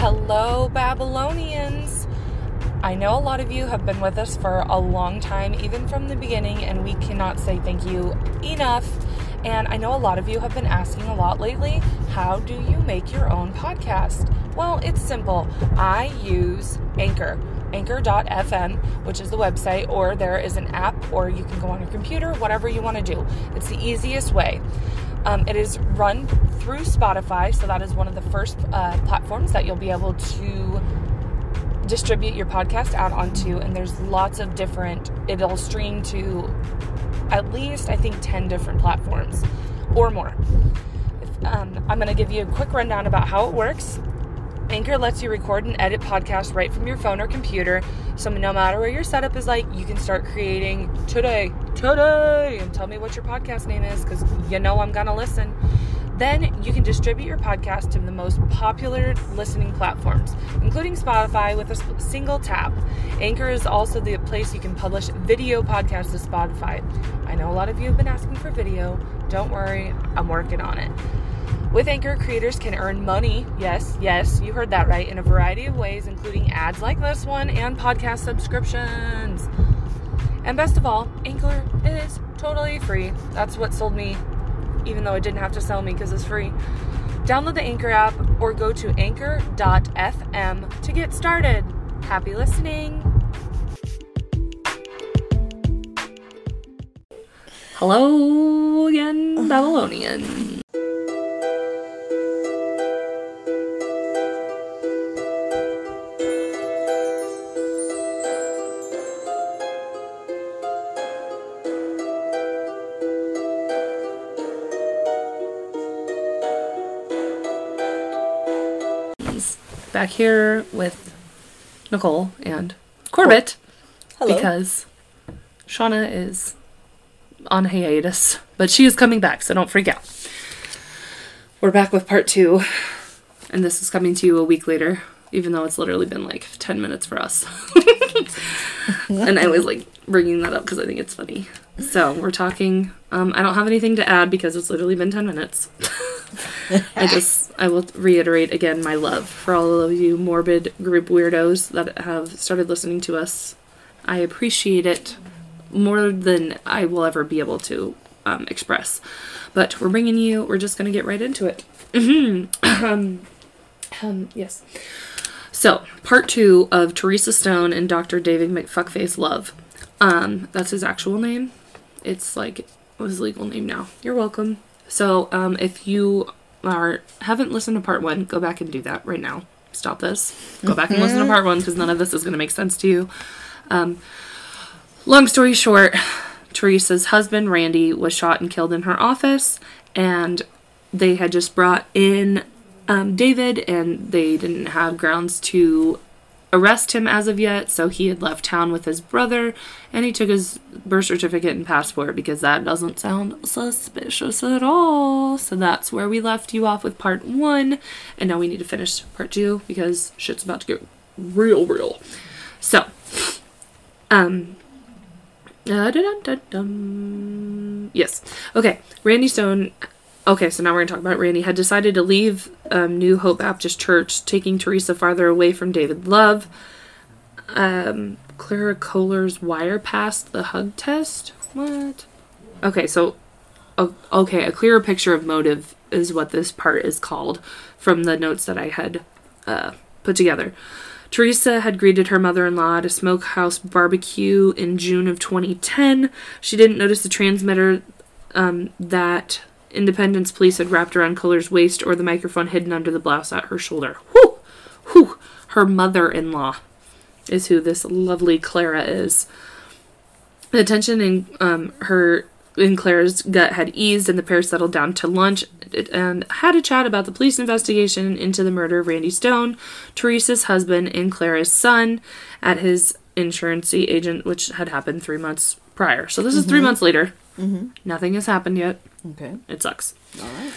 Hello, Babylonians. I know a lot of you have been with us for a long time, even from the beginning, and we cannot say thank you enough. And I know a lot of you have been asking a lot lately how do you make your own podcast? Well, it's simple. I use Anchor, anchor.fm, which is the website, or there is an app, or you can go on your computer, whatever you want to do. It's the easiest way. Um, it is run through Spotify, so that is one of the first uh, platforms that you'll be able to distribute your podcast out onto. And there's lots of different, it'll stream to at least, I think, 10 different platforms or more. Um, I'm going to give you a quick rundown about how it works. Anchor lets you record and edit podcasts right from your phone or computer. So no matter where your setup is like, you can start creating today, today, and tell me what your podcast name is because you know I'm going to listen. Then you can distribute your podcast to the most popular listening platforms, including Spotify, with a single tap. Anchor is also the place you can publish video podcasts to Spotify. I know a lot of you have been asking for video. Don't worry, I'm working on it. With Anchor, creators can earn money, yes, yes, you heard that right, in a variety of ways, including ads like this one and podcast subscriptions. And best of all, Anchor is totally free. That's what sold me, even though it didn't have to sell me because it's free. Download the Anchor app or go to anchor.fm to get started. Happy listening. Hello again, Babylonian. Back here with Nicole and Corbett Hello. because Shauna is on hiatus, but she is coming back, so don't freak out. We're back with part two, and this is coming to you a week later, even though it's literally been like 10 minutes for us. and I was like bringing that up because I think it's funny. So we're talking. Um, I don't have anything to add because it's literally been 10 minutes. I just, I will reiterate again my love for all of you morbid group weirdos that have started listening to us. I appreciate it more than I will ever be able to um, express. But we're bringing you, we're just to get right into it. um, um, yes. So, part two of Teresa Stone and Dr. David McFuckface Love. Um, that's his actual name. It's like his legal name now. You're welcome. So, um, if you are haven't listened to part one, go back and do that right now. Stop this. Go back and listen to part one because none of this is going to make sense to you. Um, long story short, Teresa's husband Randy was shot and killed in her office, and they had just brought in um, David, and they didn't have grounds to arrest him as of yet, so he had left town with his brother and he took his birth certificate and passport because that doesn't sound suspicious at all. So that's where we left you off with part one, and now we need to finish part two because shit's about to get real, real. So, um, uh, yes, okay, Randy Stone Okay, so now we're going to talk about Randy. Had decided to leave um, New Hope Baptist Church, taking Teresa farther away from David Love. Um, Clara Kohler's wire passed the hug test. What? Okay, so okay, a clearer picture of motive is what this part is called from the notes that I had uh, put together. Teresa had greeted her mother in law at a smokehouse barbecue in June of 2010. She didn't notice the transmitter um, that Independence police had wrapped around Kohler's waist or the microphone hidden under the blouse at her shoulder. Whew! Whew! Her mother in law is who this lovely Clara is. The tension in um, her in Clara's gut had eased, and the pair settled down to lunch and had a chat about the police investigation into the murder of Randy Stone, Teresa's husband, and Clara's son at his insurance agent, which had happened three months prior. So this mm-hmm. is three months later. Mm-hmm. Nothing has happened yet. Okay. It sucks. All right.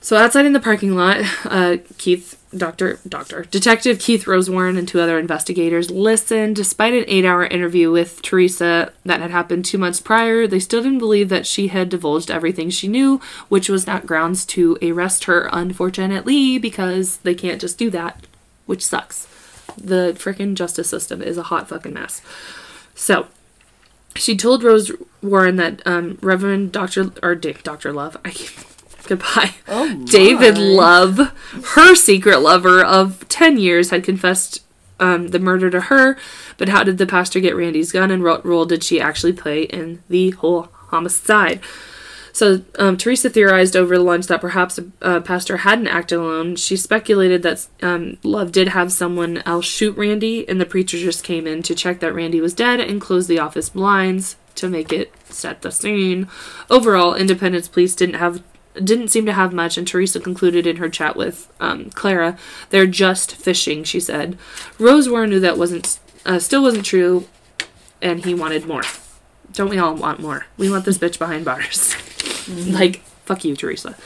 So outside in the parking lot, uh, Keith, Doctor, Doctor, Detective Keith Rosewarne and two other investigators listened. Despite an eight-hour interview with Teresa that had happened two months prior, they still didn't believe that she had divulged everything she knew, which was not grounds to arrest her. Unfortunately, because they can't just do that. which sucks. The freaking justice system is a hot fucking mess. So, she told Rose Warren that um, Reverend Dr. or D- Dr. Love, I keep, goodbye, Oh, David. Love, her secret lover of 10 years, had confessed um, the murder to her. But how did the pastor get Randy's gun and what role did she actually play in the whole homicide? So um, Teresa theorized over lunch that perhaps uh, Pastor hadn't acted alone. She speculated that um, Love did have someone else shoot Randy, and the preacher just came in to check that Randy was dead and close the office blinds to make it set the scene. Overall, Independence Police didn't have didn't seem to have much, and Teresa concluded in her chat with um, Clara, "They're just fishing," she said. Rose Warren knew that wasn't uh, still wasn't true, and he wanted more. Don't we all want more? We want this bitch behind bars. like, fuck you, Teresa.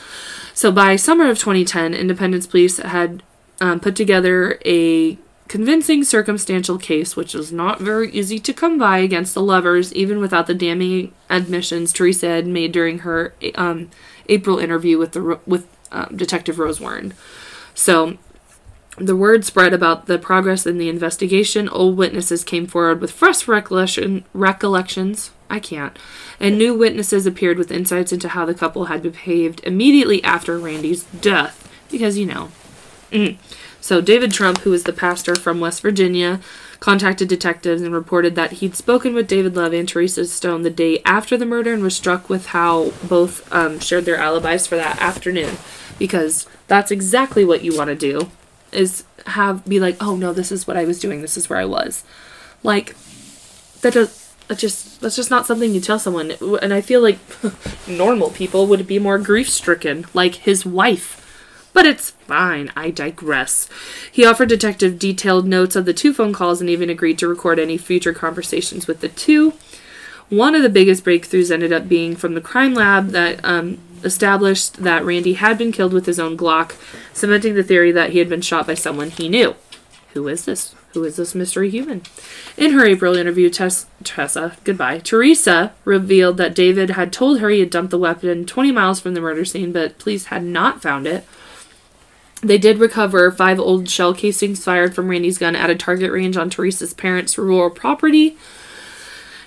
So by summer of 2010, Independence Police had um, put together a convincing circumstantial case, which was not very easy to come by against the lovers, even without the damning admissions Teresa had made during her um, April interview with the with um, Detective Rose Warren. So the word spread about the progress in the investigation. Old witnesses came forward with fresh recollection, recollections. I can't. And new witnesses appeared with insights into how the couple had behaved immediately after Randy's death. Because, you know. Mm. So, David Trump, who is the pastor from West Virginia, contacted detectives and reported that he'd spoken with David Love and Teresa Stone the day after the murder and was struck with how both um, shared their alibis for that afternoon. Because that's exactly what you want to do is have be like, oh no, this is what I was doing, this is where I was. Like that does that just that's just not something you tell someone. And I feel like normal people would be more grief stricken, like his wife. But it's fine, I digress. He offered detective detailed notes of the two phone calls and even agreed to record any future conversations with the two. One of the biggest breakthroughs ended up being from the crime lab that um, established that Randy had been killed with his own Glock, cementing the theory that he had been shot by someone he knew. Who is this? Who is this mystery human? In her April interview, Tess, Tessa, goodbye, Teresa revealed that David had told her he had dumped the weapon 20 miles from the murder scene, but police had not found it. They did recover five old shell casings fired from Randy's gun at a target range on Teresa's parents' rural property.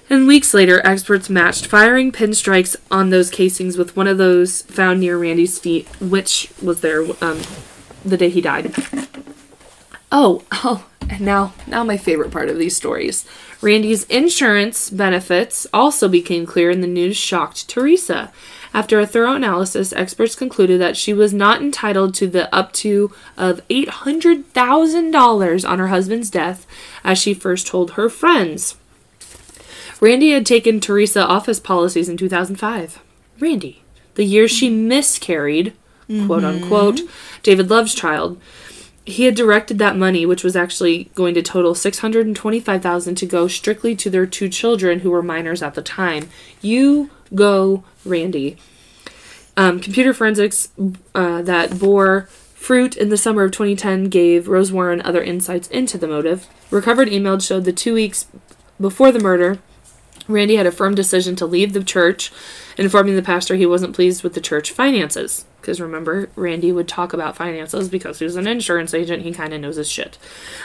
And weeks later, experts matched firing pin strikes on those casings with one of those found near Randy's feet, which was there um, the day he died. Oh, oh, and now, now my favorite part of these stories. Randy's insurance benefits also became clear, and the news shocked Teresa. After a thorough analysis, experts concluded that she was not entitled to the up to of eight hundred thousand dollars on her husband's death, as she first told her friends. Randy had taken Teresa off his policies in 2005. Randy, the year she miscarried, quote unquote, mm-hmm. David Love's child. He had directed that money, which was actually going to total six hundred and twenty-five thousand, to go strictly to their two children who were minors at the time. You go, Randy. Um, computer forensics uh, that bore fruit in the summer of 2010 gave Rose Warren other insights into the motive. Recovered emails showed the two weeks before the murder, Randy had a firm decision to leave the church, informing the pastor he wasn't pleased with the church finances. Because remember, Randy would talk about finances because he was an insurance agent. He kind of knows his shit.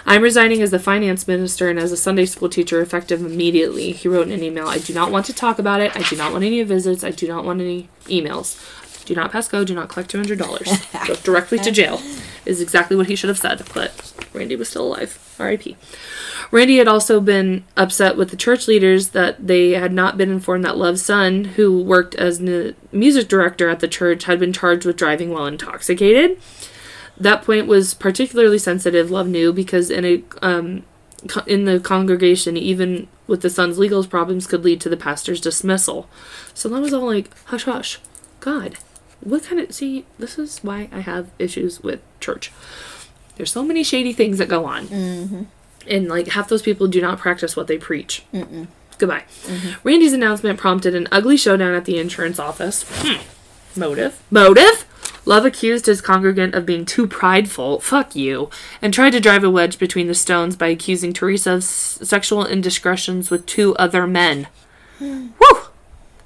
I'm resigning as the finance minister and as a Sunday school teacher effective immediately. He wrote in an email I do not want to talk about it. I do not want any visits. I do not want any emails. Do not pass go. Do not collect $200. Go directly to jail, is exactly what he should have said. But Randy was still alive. R.I.P. Randy had also been upset with the church leaders that they had not been informed that Love's son, who worked as the music director at the church, had been charged with driving while intoxicated. That point was particularly sensitive. Love knew because in a um, in the congregation, even with the son's legal problems, could lead to the pastor's dismissal. So that was all like hush hush. God, what kind of see? This is why I have issues with church. There's so many shady things that go on mm-hmm. and like half those people do not practice what they preach. Goodbye. Mm-hmm. Randy's announcement prompted an ugly showdown at the insurance office. Hmm. Motive. Motive? Love accused his congregant of being too prideful. Fuck you. And tried to drive a wedge between the stones by accusing Teresa of s- sexual indiscretions with two other men. Hmm. Woo!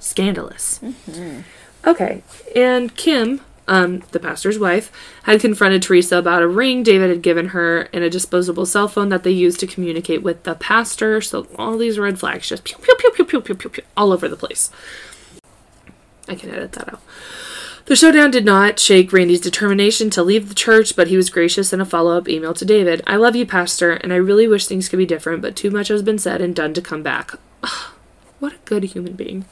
Scandalous. Mm-hmm. Okay. And Kim, um, the pastor's wife, had confronted Teresa about a ring David had given her and a disposable cell phone that they used to communicate with the pastor. So all these red flags just pew, pew, pew, pew, pew, pew, pew, pew all over the place. I can edit that out. The showdown did not shake Randy's determination to leave the church, but he was gracious in a follow up email to David. I love you, Pastor, and I really wish things could be different, but too much has been said and done to come back. what a good human being.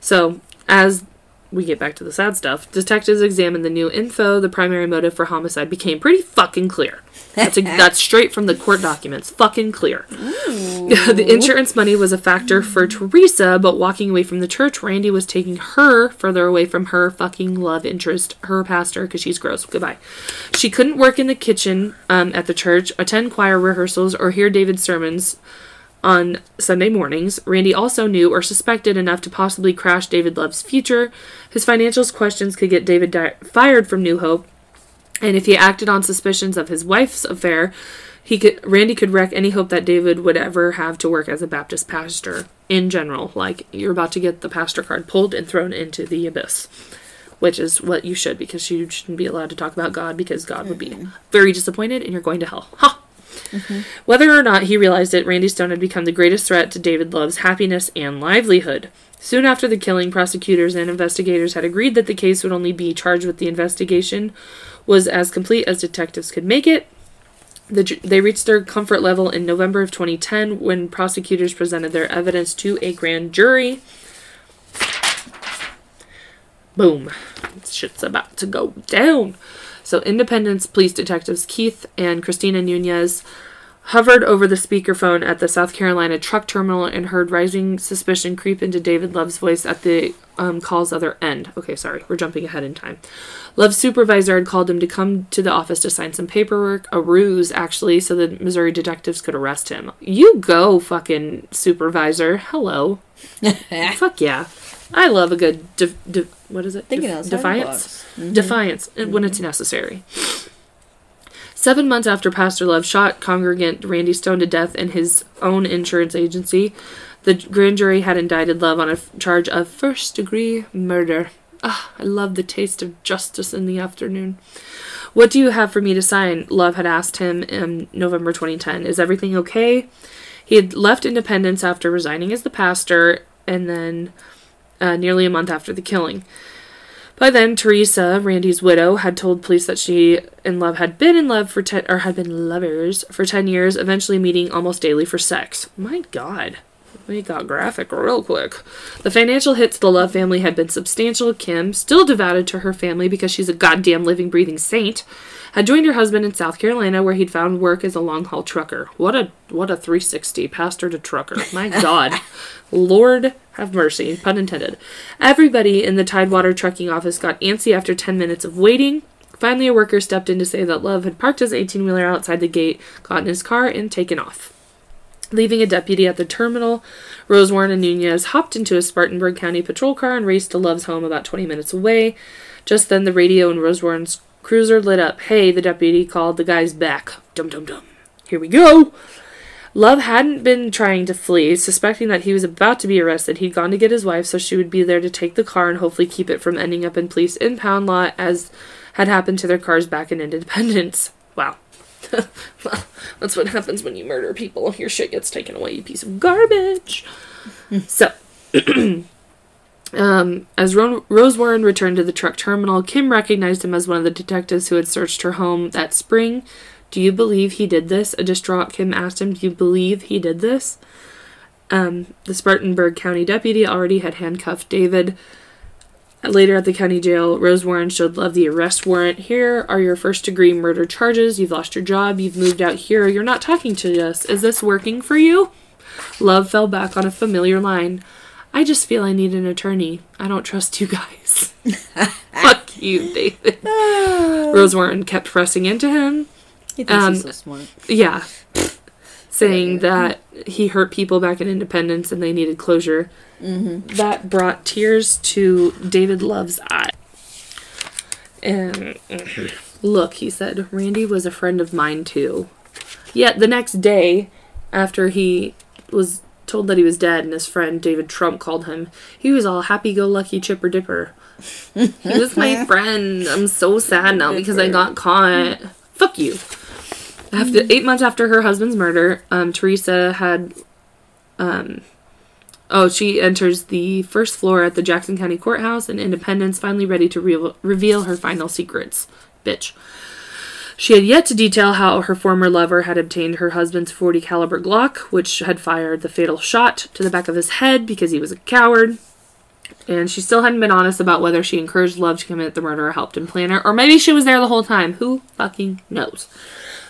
So, as we get back to the sad stuff, detectives examined the new info. The primary motive for homicide became pretty fucking clear. That's, a, that's straight from the court documents. Fucking clear. the insurance money was a factor for Teresa, but walking away from the church, Randy was taking her further away from her fucking love interest, her pastor, because she's gross. Goodbye. She couldn't work in the kitchen um, at the church, attend choir rehearsals, or hear David's sermons on Sunday mornings. Randy also knew or suspected enough to possibly crash David Love's future. His financial questions could get David di- fired from New Hope, and if he acted on suspicions of his wife's affair, he could Randy could wreck any hope that David would ever have to work as a Baptist pastor in general. Like you're about to get the pastor card pulled and thrown into the abyss. Which is what you should because you shouldn't be allowed to talk about God because God would be very disappointed and you're going to hell. Ha! Mm-hmm. Whether or not he realized it, Randy Stone had become the greatest threat to David Love's happiness and livelihood. Soon after the killing, prosecutors and investigators had agreed that the case would only be charged with the investigation was as complete as detectives could make it. The, they reached their comfort level in November of 2010 when prosecutors presented their evidence to a grand jury. Boom. Shit's about to go down. So, Independence Police Detectives Keith and Christina Nunez hovered over the speakerphone at the South Carolina truck terminal and heard rising suspicion creep into David Love's voice at the um, call's other end. Okay, sorry, we're jumping ahead in time. Love's supervisor had called him to come to the office to sign some paperwork, a ruse, actually, so the Missouri detectives could arrest him. You go, fucking supervisor. Hello. Fuck yeah. I love a good, de- de- what is it? Outside the defiance. box. Defiance uh, when it's necessary. Seven months after Pastor Love shot congregant Randy Stone to death in his own insurance agency, the grand jury had indicted Love on a f- charge of first degree murder. Ah, I love the taste of justice in the afternoon. What do you have for me to sign? Love had asked him in November 2010. Is everything okay? He had left Independence after resigning as the pastor, and then uh, nearly a month after the killing. By then, Teresa, Randy's widow, had told police that she and Love had been in love for ten or had been lovers for ten years, eventually meeting almost daily for sex. My God. We got graphic real quick. The financial hits the Love family had been substantial. Kim, still devoted to her family because she's a goddamn living, breathing saint, had joined her husband in South Carolina where he'd found work as a long haul trucker. What a what a 360 pastor to trucker. My God. Lord have mercy, pun intended. Everybody in the Tidewater trucking office got antsy after 10 minutes of waiting. Finally, a worker stepped in to say that Love had parked his 18 wheeler outside the gate, got in his car, and taken off. Leaving a deputy at the terminal, Rose Warren and Nunez hopped into a Spartanburg County patrol car and raced to Love's home about 20 minutes away. Just then, the radio in Rose Warren's cruiser lit up. Hey, the deputy called, the guy's back. Dum dum dum. Here we go. Love hadn't been trying to flee, suspecting that he was about to be arrested. He'd gone to get his wife so she would be there to take the car and hopefully keep it from ending up in police impound lot as had happened to their cars back in Independence. Wow. well, that's what happens when you murder people. Your shit gets taken away, you piece of garbage. so, um, as Ro- Rose Warren returned to the truck terminal, Kim recognized him as one of the detectives who had searched her home that spring. Do you believe he did this? A distraught Kim asked him, Do you believe he did this? Um, the Spartanburg County deputy already had handcuffed David. Later at the county jail, Rose Warren showed Love the arrest warrant. Here are your first degree murder charges. You've lost your job. You've moved out here. You're not talking to us. Is this working for you? Love fell back on a familiar line. I just feel I need an attorney. I don't trust you guys. Fuck you, David. Rose Warren kept pressing into him. He thinks Um, he's so smart. Yeah. Saying that he hurt people back in Independence and they needed closure. That brought tears to David Love's eye. And look, he said, Randy was a friend of mine too. Yet the next day, after he was told that he was dead and his friend David Trump called him, he was all happy go lucky chipper dipper. he was my friend. I'm so sad now because I got caught. Fuck you. After eight months after her husband's murder, um, Teresa had, um, oh, she enters the first floor at the Jackson County Courthouse in Independence, finally ready to re- reveal her final secrets. Bitch. She had yet to detail how her former lover had obtained her husband's 40 caliber Glock, which had fired the fatal shot to the back of his head because he was a coward. And she still hadn't been honest about whether she encouraged Love to commit the murder or helped him plan it, or maybe she was there the whole time. Who fucking knows?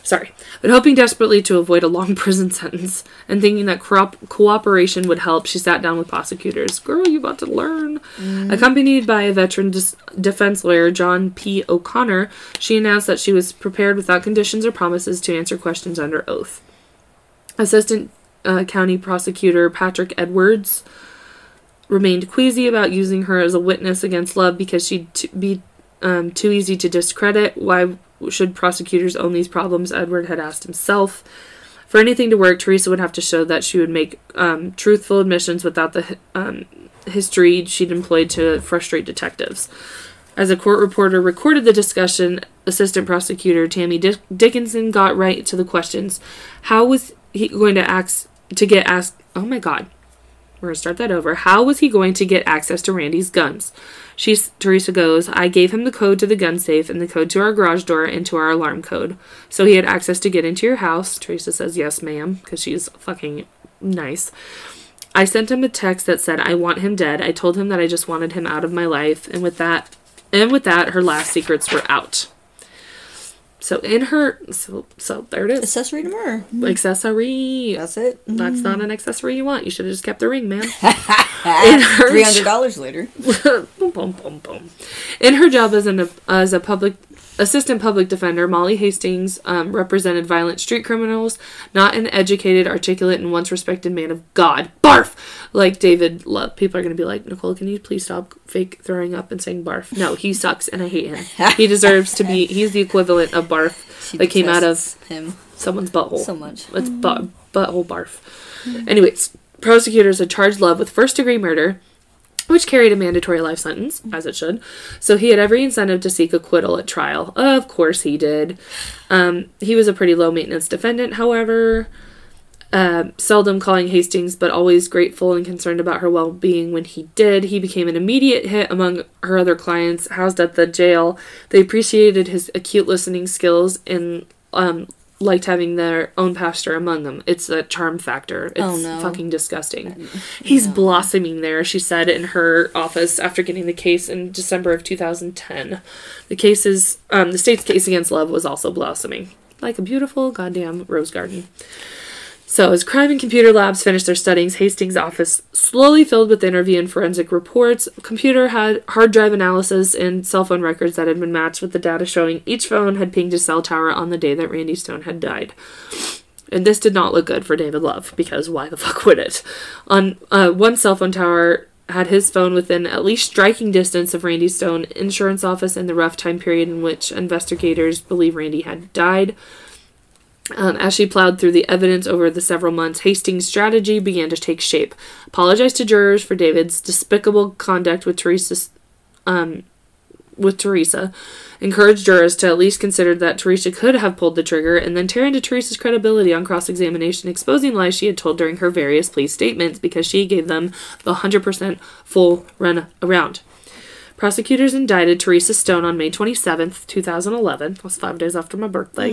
Sorry. But hoping desperately to avoid a long prison sentence and thinking that co- cooperation would help, she sat down with prosecutors. Girl, you about to learn. Accompanied by a veteran dis- defense lawyer, John P. O'Connor, she announced that she was prepared without conditions or promises to answer questions under oath. Assistant uh, County Prosecutor Patrick Edwards remained queasy about using her as a witness against Love because she'd t- be um, too easy to discredit. Why should prosecutors own these problems? Edward had asked himself. For anything to work, Teresa would have to show that she would make um, truthful admissions without the um, history she'd employed to frustrate detectives. As a court reporter recorded the discussion, Assistant Prosecutor Tammy Dick- Dickinson got right to the questions. How was he going to ask to get asked? Oh my God, we're gonna start that over. How was he going to get access to Randy's guns? She Teresa goes, I gave him the code to the gun safe and the code to our garage door and to our alarm code. So he had access to get into your house. Teresa says, Yes, ma'am, because she's fucking nice. I sent him a text that said I want him dead. I told him that I just wanted him out of my life, and with that and with that her last secrets were out. So in her so so there it is. Accessory to murder. Hmm. Accessory. That's it. That's hmm. not an accessory you want. You should have just kept the ring, man. Three hundred dollars later. boom, boom, boom, boom. In her job as an as a public assistant public defender, Molly Hastings um, represented violent street criminals, not an educated, articulate, and once respected man of God. Barf, like David Love. People are gonna be like, Nicole, can you please stop fake throwing up and saying barf? No, he sucks, and I hate him. He deserves to be. He's the equivalent of barf She that came out of him someone's butthole. so much. It's bu- butthole barf. Anyways, prosecutors had charged Love with first degree murder, which carried a mandatory life sentence, as it should. So he had every incentive to seek acquittal at trial. Of course he did. Um, he was a pretty low maintenance defendant, however. Uh, seldom calling Hastings, but always grateful and concerned about her well being when he did. He became an immediate hit among her other clients housed at the jail. They appreciated his acute listening skills and um, liked having their own pastor among them. It's a charm factor. It's Oh, no. fucking disgusting. He's blossoming there, she said in her office after getting the case in December of 2010. The case is, um, the state's case against Love was also blossoming. Like a beautiful goddamn rose garden. So, as crime and computer labs finished their studies, Hastings' office slowly filled with interview and forensic reports, computer had hard drive analysis, and cell phone records that had been matched with the data showing each phone had pinged a cell tower on the day that Randy Stone had died. And this did not look good for David Love, because why the fuck would it? On uh, one cell phone tower had his phone within at least striking distance of Randy Stone insurance office in the rough time period in which investigators believe Randy had died. Um, as she plowed through the evidence over the several months, Hastings' strategy began to take shape. Apologized to jurors for David's despicable conduct with Teresa's, um, with Teresa, encouraged jurors to at least consider that Teresa could have pulled the trigger, and then tear into Teresa's credibility on cross-examination, exposing lies she had told during her various plea statements because she gave them the 100% full run around. Prosecutors indicted Teresa Stone on May 27th, 2011, that's five days after my birthday,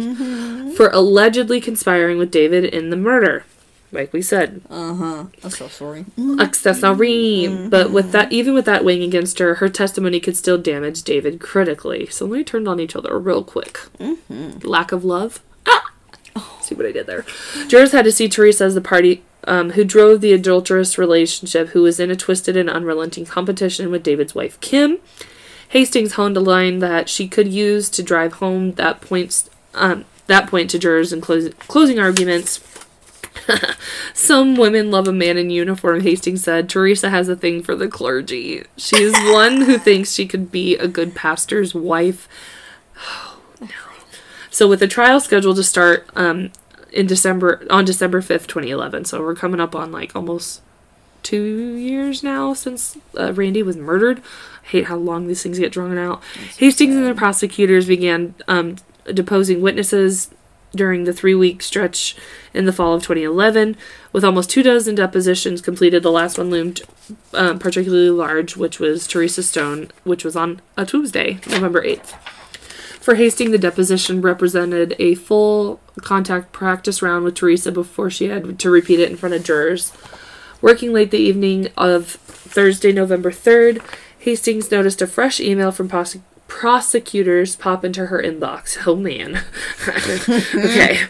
for allegedly conspiring with David in the murder. Like we said, Uh huh. I'm so sorry. accessory. But with that, even with that weighing against her, her testimony could still damage David critically. So they turned on each other real quick. Lack of love. Ah! See what I did there. Jurors had to see Teresa as the party um, who drove the adulterous relationship, who was in a twisted and unrelenting competition with David's wife Kim. Hastings honed a line that she could use to drive home that points um, that point to jurors in closing arguments. Some women love a man in uniform, Hastings said. Teresa has a thing for the clergy. She is one who thinks she could be a good pastor's wife. So, with the trial scheduled to start um, in December on December fifth, twenty eleven. So we're coming up on like almost two years now since uh, Randy was murdered. I hate how long these things get drawn out. Hastings and the prosecutors began um, deposing witnesses during the three week stretch in the fall of 2011. With almost two dozen depositions completed, the last one loomed um, particularly large, which was Teresa Stone, which was on a Tuesday, November 8th. For Hastings, the deposition represented a full contact practice round with Teresa before she had to repeat it in front of jurors. Working late the evening of Thursday, November 3rd, Hastings noticed a fresh email from pos- prosecutors pop into her inbox. Oh man. okay.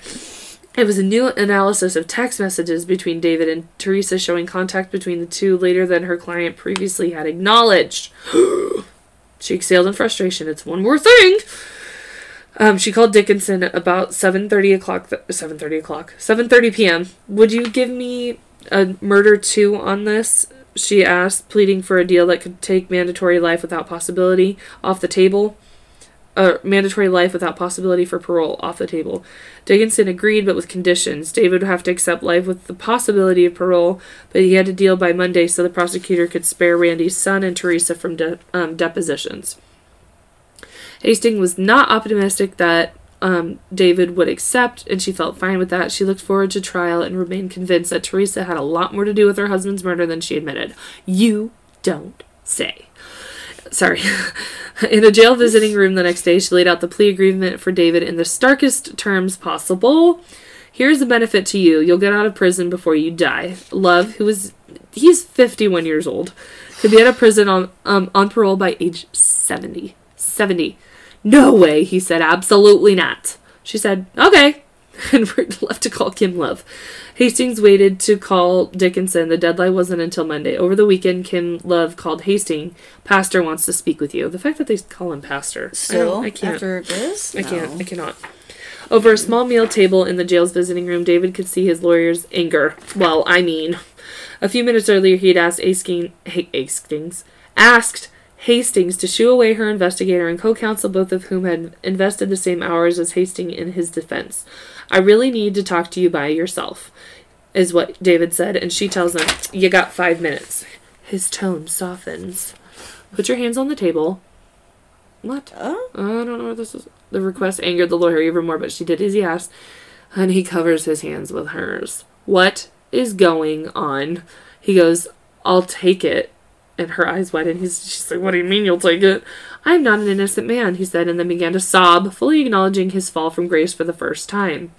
It was a new analysis of text messages between David and Teresa showing contact between the two later than her client previously had acknowledged. she exhaled in frustration. It's one more thing. Um, she called Dickinson about 7.30 o'clock, th- 7.30 o'clock, 7.30 p.m. Would you give me a murder two on this? She asked, pleading for a deal that could take mandatory life without possibility off the table. Uh, mandatory life without possibility for parole off the table. Dickinson agreed, but with conditions. David would have to accept life with the possibility of parole, but he had to deal by Monday so the prosecutor could spare Randy's son and Teresa from de- um, depositions. Hastings was not optimistic that um, David would accept, and she felt fine with that. She looked forward to trial and remained convinced that Teresa had a lot more to do with her husband's murder than she admitted. You don't say. Sorry. in a jail visiting room the next day, she laid out the plea agreement for David in the starkest terms possible. Here's the benefit to you. You'll get out of prison before you die. Love, who is he's 51 years old, could be out of prison on um, on parole by age 70. 70. No way, he said. Absolutely not. She said, okay, and we're left to call Kim Love. Hastings waited to call Dickinson. The deadline wasn't until Monday. Over the weekend, Kim Love called Hastings. Pastor wants to speak with you. The fact that they call him Pastor. I, Still, I can't. after this? I can't. I cannot. Over a small meal table in the jail's visiting room, David could see his lawyer's anger. Well, I mean, a few minutes earlier, he had asked Hastings, Hastings asked Hastings to shoo away her investigator and co-counsel, both of whom had invested the same hours as Hastings in his defense. I really need to talk to you by yourself, is what David said, and she tells him, "You got five minutes." His tone softens. Put your hands on the table. What? I don't know what this is. The request angered the lawyer even more, but she did as he asked, and he covers his hands with hers. What is going on? He goes, I'll take it. And her eyes widen. He's, she's like, What do you mean you'll take it? I'm not an innocent man, he said, and then began to sob, fully acknowledging his fall from grace for the first time.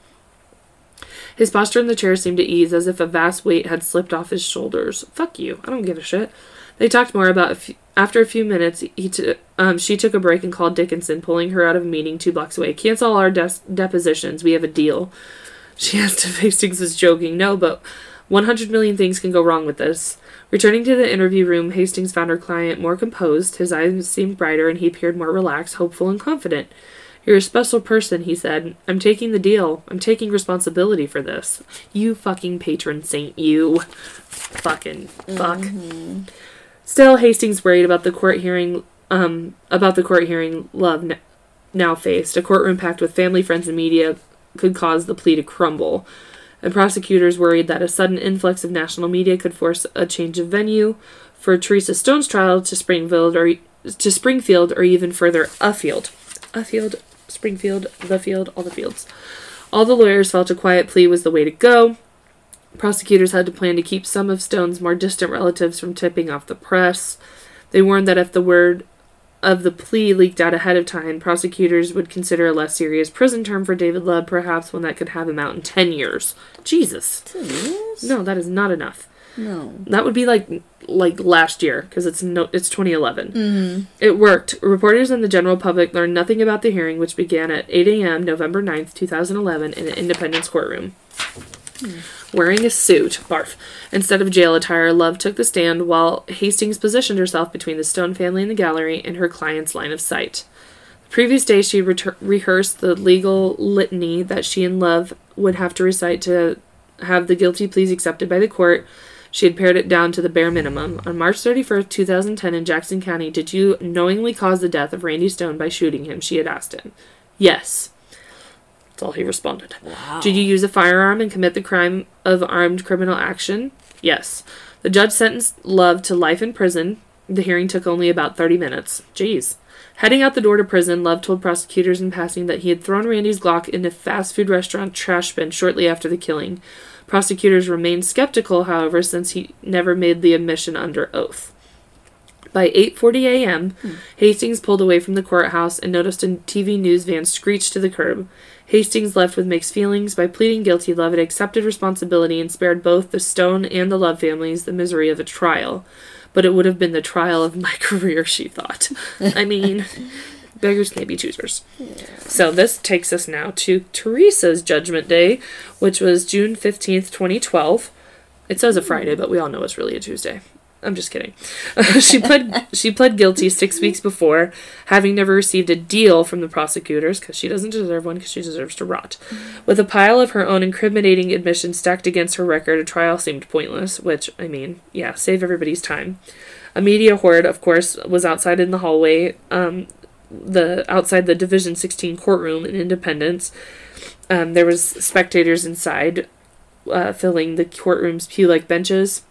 His posture in the chair seemed to ease as if a vast weight had slipped off his shoulders. Fuck you. I don't give a shit. They talked more about a few, after a few minutes. He t- um, she took a break and called Dickinson, pulling her out of a meeting two blocks away. Cancel our des- depositions. We have a deal. She asked if Hastings was joking. No, but 100 million things can go wrong with this. Returning to the interview room, Hastings found her client more composed. His eyes seemed brighter, and he appeared more relaxed, hopeful, and confident. You're a special person, he said. I'm taking the deal. I'm taking responsibility for this. You fucking patron saint, you. Fucking fuck. Still, Hastings worried about the court hearing. Um, about the court hearing Love n- now faced. A courtroom packed with family, friends, and media could cause the plea to crumble. And prosecutors worried that a sudden influx of national media could force a change of venue for Teresa Stone's trial to Springfield or to Springfield or even further afield. Afield, Springfield, the field, all the fields. All the lawyers felt a quiet plea was the way to go. Prosecutors had to plan to keep some of Stone's more distant relatives from tipping off the press. They warned that if the word of the plea leaked out ahead of time, prosecutors would consider a less serious prison term for David Love, perhaps one that could have him out in 10 years. Jesus. Two years? No, that is not enough. No. That would be like like last year because it's no it's 2011. Mm-hmm. It worked. Reporters and the general public learned nothing about the hearing, which began at 8 a.m. November 9th, 2011, in an Independence courtroom. Wearing a suit, barf, instead of jail attire, Love took the stand while Hastings positioned herself between the Stone family in the gallery and her client's line of sight. The previous day, she retur- rehearsed the legal litany that she and Love would have to recite to have the guilty pleas accepted by the court. She had pared it down to the bare minimum. On March 31st, 2010, in Jackson County, did you knowingly cause the death of Randy Stone by shooting him? She had asked him. Yes. That's all he responded. Wow. Did you use a firearm and commit the crime of armed criminal action? Yes. The judge sentenced Love to life in prison. The hearing took only about 30 minutes. Jeez. Heading out the door to prison, Love told prosecutors in passing that he had thrown Randy's Glock in a fast food restaurant trash bin shortly after the killing. Prosecutors remained skeptical, however, since he never made the admission under oath. By 8:40 a.m., hmm. Hastings pulled away from the courthouse and noticed a TV news van screech to the curb. Hastings left with mixed feelings. By pleading guilty, Love had accepted responsibility and spared both the Stone and the Love families the misery of a trial. But it would have been the trial of my career, she thought. I mean, beggars can't be choosers. So this takes us now to Teresa's Judgment Day, which was June 15th, 2012. It says a Friday, but we all know it's really a Tuesday. I'm just kidding. she pled she pled guilty six weeks before, having never received a deal from the prosecutors because she doesn't deserve one because she deserves to rot. With a pile of her own incriminating admissions stacked against her record, a trial seemed pointless. Which I mean, yeah, save everybody's time. A media horde, of course, was outside in the hallway. Um, the outside the Division 16 courtroom in Independence. Um, there was spectators inside, uh, filling the courtroom's pew-like benches.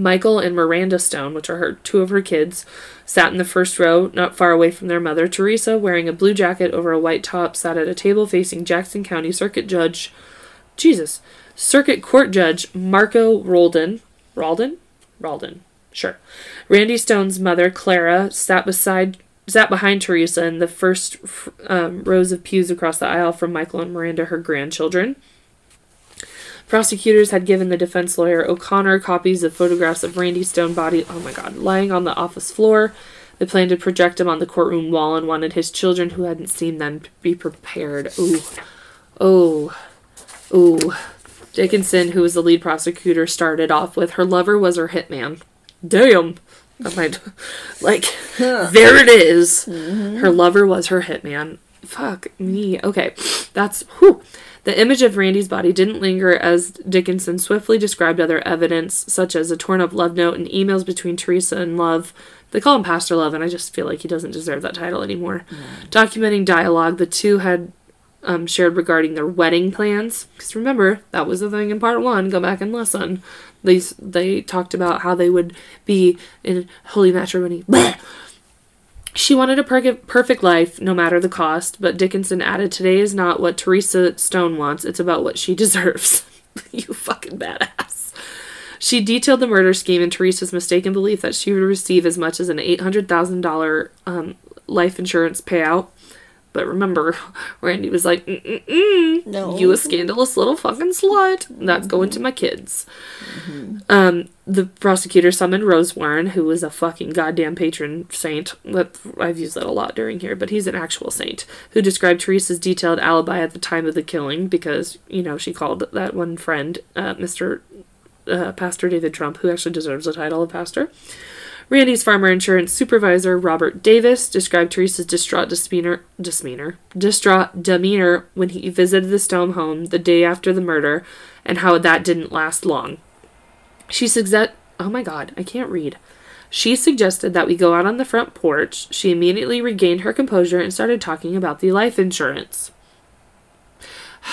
Michael and Miranda Stone, which are her two of her kids, sat in the first row, not far away from their mother. Teresa, wearing a blue jacket over a white top, sat at a table facing Jackson County Circuit Judge, Jesus, Circuit Court Judge Marco Roldan. Roldan? Roldan. Sure. Randy Stone's mother, Clara, sat beside sat behind Teresa in the first um, rows of pews across the aisle from Michael and Miranda, her grandchildren. Prosecutors had given the defense lawyer O'Connor copies of photographs of Randy Stone body, oh my god, lying on the office floor. They planned to project them on the courtroom wall and wanted his children who hadn't seen them to be prepared. Ooh. Oh. Ooh. Dickinson, who was the lead prosecutor, started off with her lover was her hitman. Damn. I might, like, there it is. Mm-hmm. Her lover was her hitman. Fuck me. Okay, that's whew. The image of Randy's body didn't linger as Dickinson swiftly described other evidence, such as a torn up love note and emails between Teresa and Love. They call him Pastor Love, and I just feel like he doesn't deserve that title anymore. Documenting dialogue the two had um, shared regarding their wedding plans. Because remember, that was the thing in part one. Go back and listen. They, they talked about how they would be in holy matrimony. Blech. She wanted a per- perfect life, no matter the cost, but Dickinson added, Today is not what Teresa Stone wants, it's about what she deserves. you fucking badass. She detailed the murder scheme and Teresa's mistaken belief that she would receive as much as an $800,000 um, life insurance payout. But remember, Randy was like, Mm-mm-mm, No. you a scandalous little fucking slut. That's going to my kids. Um, the prosecutor summoned Rose Warren, who was a fucking goddamn patron saint. That I've used that a lot during here, but he's an actual saint who described Teresa's detailed alibi at the time of the killing because you know she called that one friend, uh, Mister uh, Pastor David Trump, who actually deserves the title of pastor. Randy's farmer insurance supervisor, Robert Davis, described Teresa's distraught demeanor, demeanor, distraught demeanor when he visited the Stone home the day after the murder, and how that didn't last long. She suggested, oh my god, I can't read. She suggested that we go out on the front porch. She immediately regained her composure and started talking about the life insurance.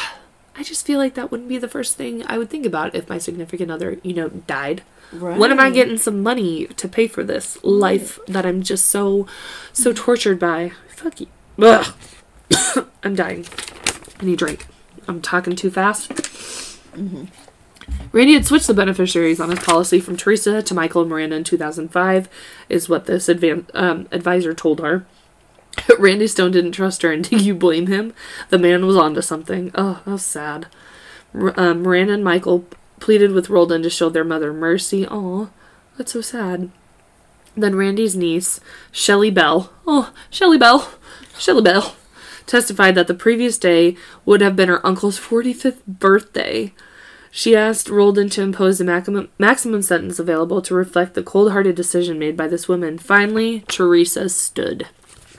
I just feel like that wouldn't be the first thing I would think about if my significant other, you know, died. Right. When am I getting some money to pay for this life that I'm just so, so tortured by? Fuck you. Ugh. I'm dying. I need a drink. I'm talking too fast. Randy had switched the beneficiaries on his policy from Teresa to Michael and Miranda in 2005, is what this advan- um, advisor told her. Randy Stone didn't trust her, and do you blame him? The man was onto something. Oh, that was sad. R- um, Miranda and Michael pleaded with Roldan to show their mother mercy. Oh, that's so sad. Then Randy's niece, Shelley Bell, oh, Shelley Bell, Shelley Bell, testified that the previous day would have been her uncle's 45th birthday. She asked Roldan to impose the maximum, maximum sentence available to reflect the cold hearted decision made by this woman. Finally, Teresa stood.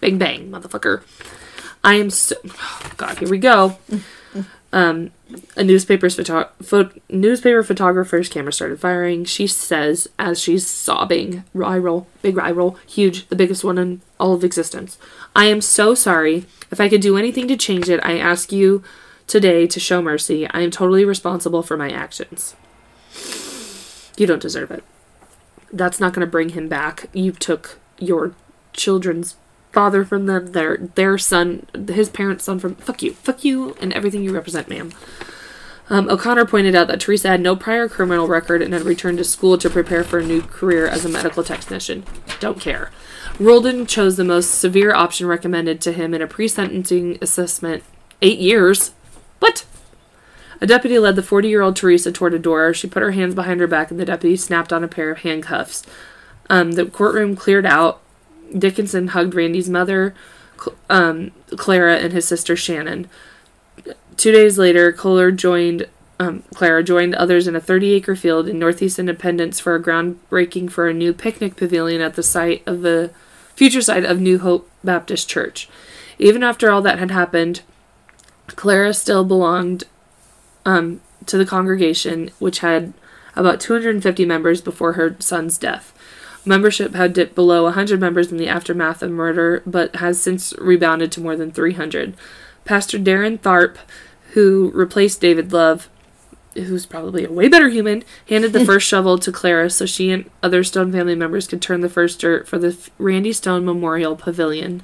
Bang, bang, motherfucker. I am so. Oh, God, here we go. Um, a newspaper's photo- pho- newspaper photographer's camera started firing. She says as she's sobbing, eye roll, big eye roll, huge, the biggest one in all of existence. I am so sorry. If I could do anything to change it, I ask you today to show mercy. I am totally responsible for my actions. You don't deserve it. That's not going to bring him back. You took your children's father from them, their their son, his parents' son from. Fuck you, fuck you, and everything you represent, ma'am. Um, O'Connor pointed out that Teresa had no prior criminal record and had returned to school to prepare for a new career as a medical technician. Don't care. Roldan chose the most severe option recommended to him in a pre sentencing assessment eight years. What? A deputy led the 40 year old Teresa toward a door. She put her hands behind her back, and the deputy snapped on a pair of handcuffs. Um, the courtroom cleared out. Dickinson hugged Randy's mother, um, Clara, and his sister Shannon. Two days later, Kohler joined um, Clara joined others in a 30 acre field in Northeast Independence for a groundbreaking for a new picnic pavilion at the site of the future site of New Hope Baptist Church. Even after all that had happened, Clara still belonged um, to the congregation, which had about 250 members before her son's death. Membership had dipped below 100 members in the aftermath of murder, but has since rebounded to more than 300. Pastor Darren Tharp, who replaced David Love, who's probably a way better human, handed the first shovel to Clara so she and other Stone family members could turn the first dirt for the Randy Stone Memorial Pavilion.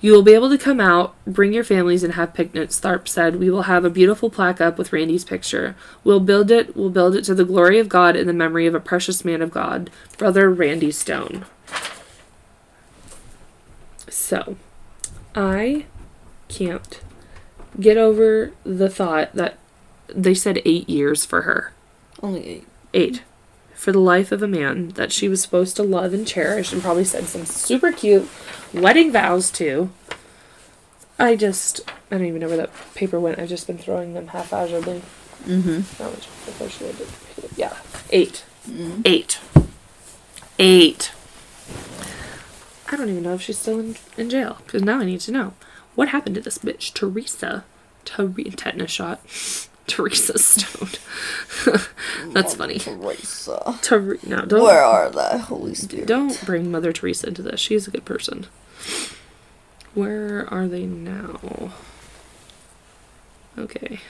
You will be able to come out, bring your families, and have picnics, Tharp said. We will have a beautiful plaque up with Randy's picture. We'll build it, we'll build it to the glory of God in the memory of a precious man of God, Brother Randy Stone. So, I can't get over the thought that they said eight years for her. Only eight. Eight. For the life of a man that she was supposed to love and cherish and probably said some super cute wedding vows to. I just, I don't even know where that paper went. I've just been throwing them haphazardly. Mm-hmm. How much? I thought she had to- Yeah. 8 Eight. Eight. I don't even know if she's still in, in jail because now I need to know what happened to this bitch, Teresa. Tere- tetanus shot. Teresa Stone. That's funny. Teresa. Ter- no, don't Where are the Holy Spirit? don't bring Mother Teresa into this. She's a good person. Where are they now? Okay.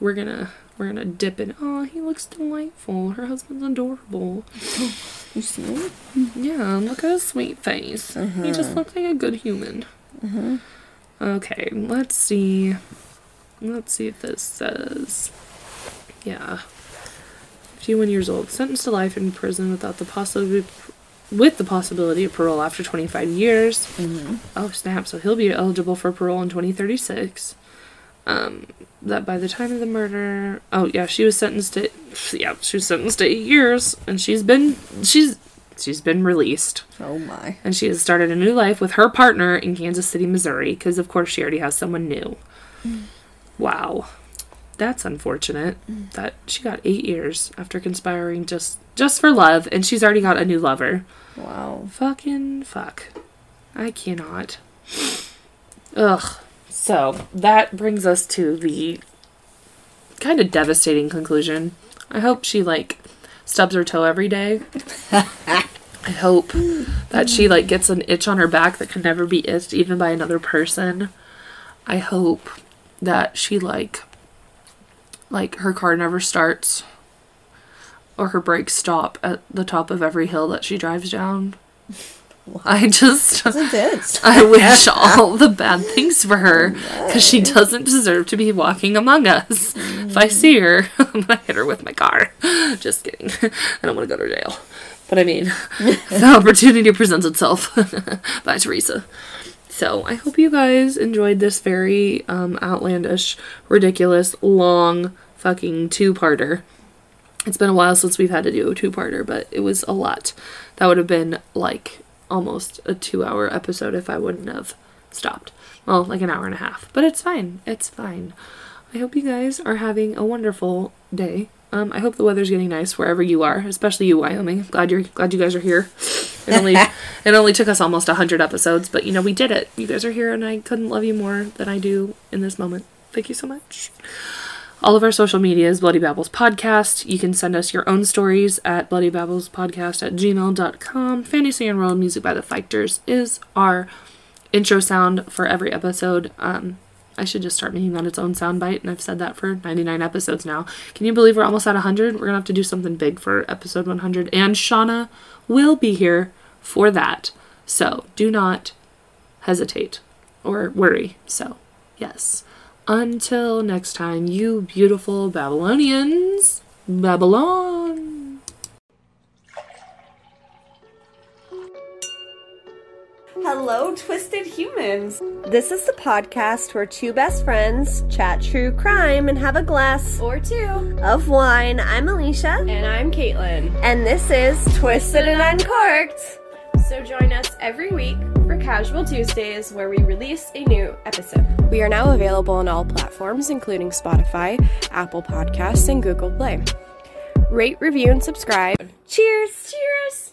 We're gonna we're gonna dip in. Oh, he looks delightful. Her husband's adorable. You see him? Yeah, look at his sweet face. He just uh-huh. looks like a good human. Uh-huh. Okay, let's see. Let's see if this says. Yeah. 51 years old, sentenced to life in prison without the possibility with the possibility of parole after 25 years. Mm-hmm. Oh snap! So he'll be eligible for parole in 2036. Um, that by the time of the murder, oh yeah, she was sentenced to, yeah, she was sentenced to eight years, and she's been she's she's been released, Oh my. and she has started a new life with her partner in Kansas City, Missouri, because of course she already has someone new. Wow, that's unfortunate mm. that she got eight years after conspiring just just for love, and she's already got a new lover. Wow. Fucking fuck. I cannot. Ugh. So that brings us to the kind of devastating conclusion. I hope she like stubs her toe every day. I hope that she like gets an itch on her back that can never be itched even by another person. I hope that she like like her car never starts or her brakes stop at the top of every hill that she drives down. I just I wish all the bad things for her because she doesn't deserve to be walking among us. If I see her, I'm gonna hit her with my car. Just kidding. I don't want to go to jail. But I mean, the opportunity presents itself. Bye, Teresa. So I hope you guys enjoyed this very um, outlandish, ridiculous, long fucking two-parter. It's been a while since we've had to do a two-parter, but it was a lot. That would have been like almost a two-hour episode if I wouldn't have stopped. Well, like an hour and a half, but it's fine. It's fine. I hope you guys are having a wonderful day. Um, I hope the weather's getting nice wherever you are, especially you, Wyoming. Glad you're glad you guys are here. It only it only took us almost hundred episodes, but you know we did it. You guys are here, and I couldn't love you more than I do in this moment. Thank you so much. All of our social media is Bloody Babbles Podcast. You can send us your own stories at bloodybabbles.podcast at gmail.com. Fantasy and World Music by the Fighters is our intro sound for every episode. Um, I should just start making that its own soundbite, and I've said that for 99 episodes now. Can you believe we're almost at 100? We're gonna have to do something big for episode 100, and Shauna will be here for that. So do not hesitate or worry. So, yes. Until next time, you beautiful Babylonians, Babylon. Hello, twisted humans. This is the podcast where two best friends chat true crime and have a glass Or two. of wine. I'm Alicia, And I'm Caitlin. and this is Twisted and Uncorked. So join us every week for Casual Tuesdays where we release a new episode. We are now available on all platforms, including Spotify, Apple Podcasts, and Google Play. Rate, review, and subscribe. Cheers. Cheers!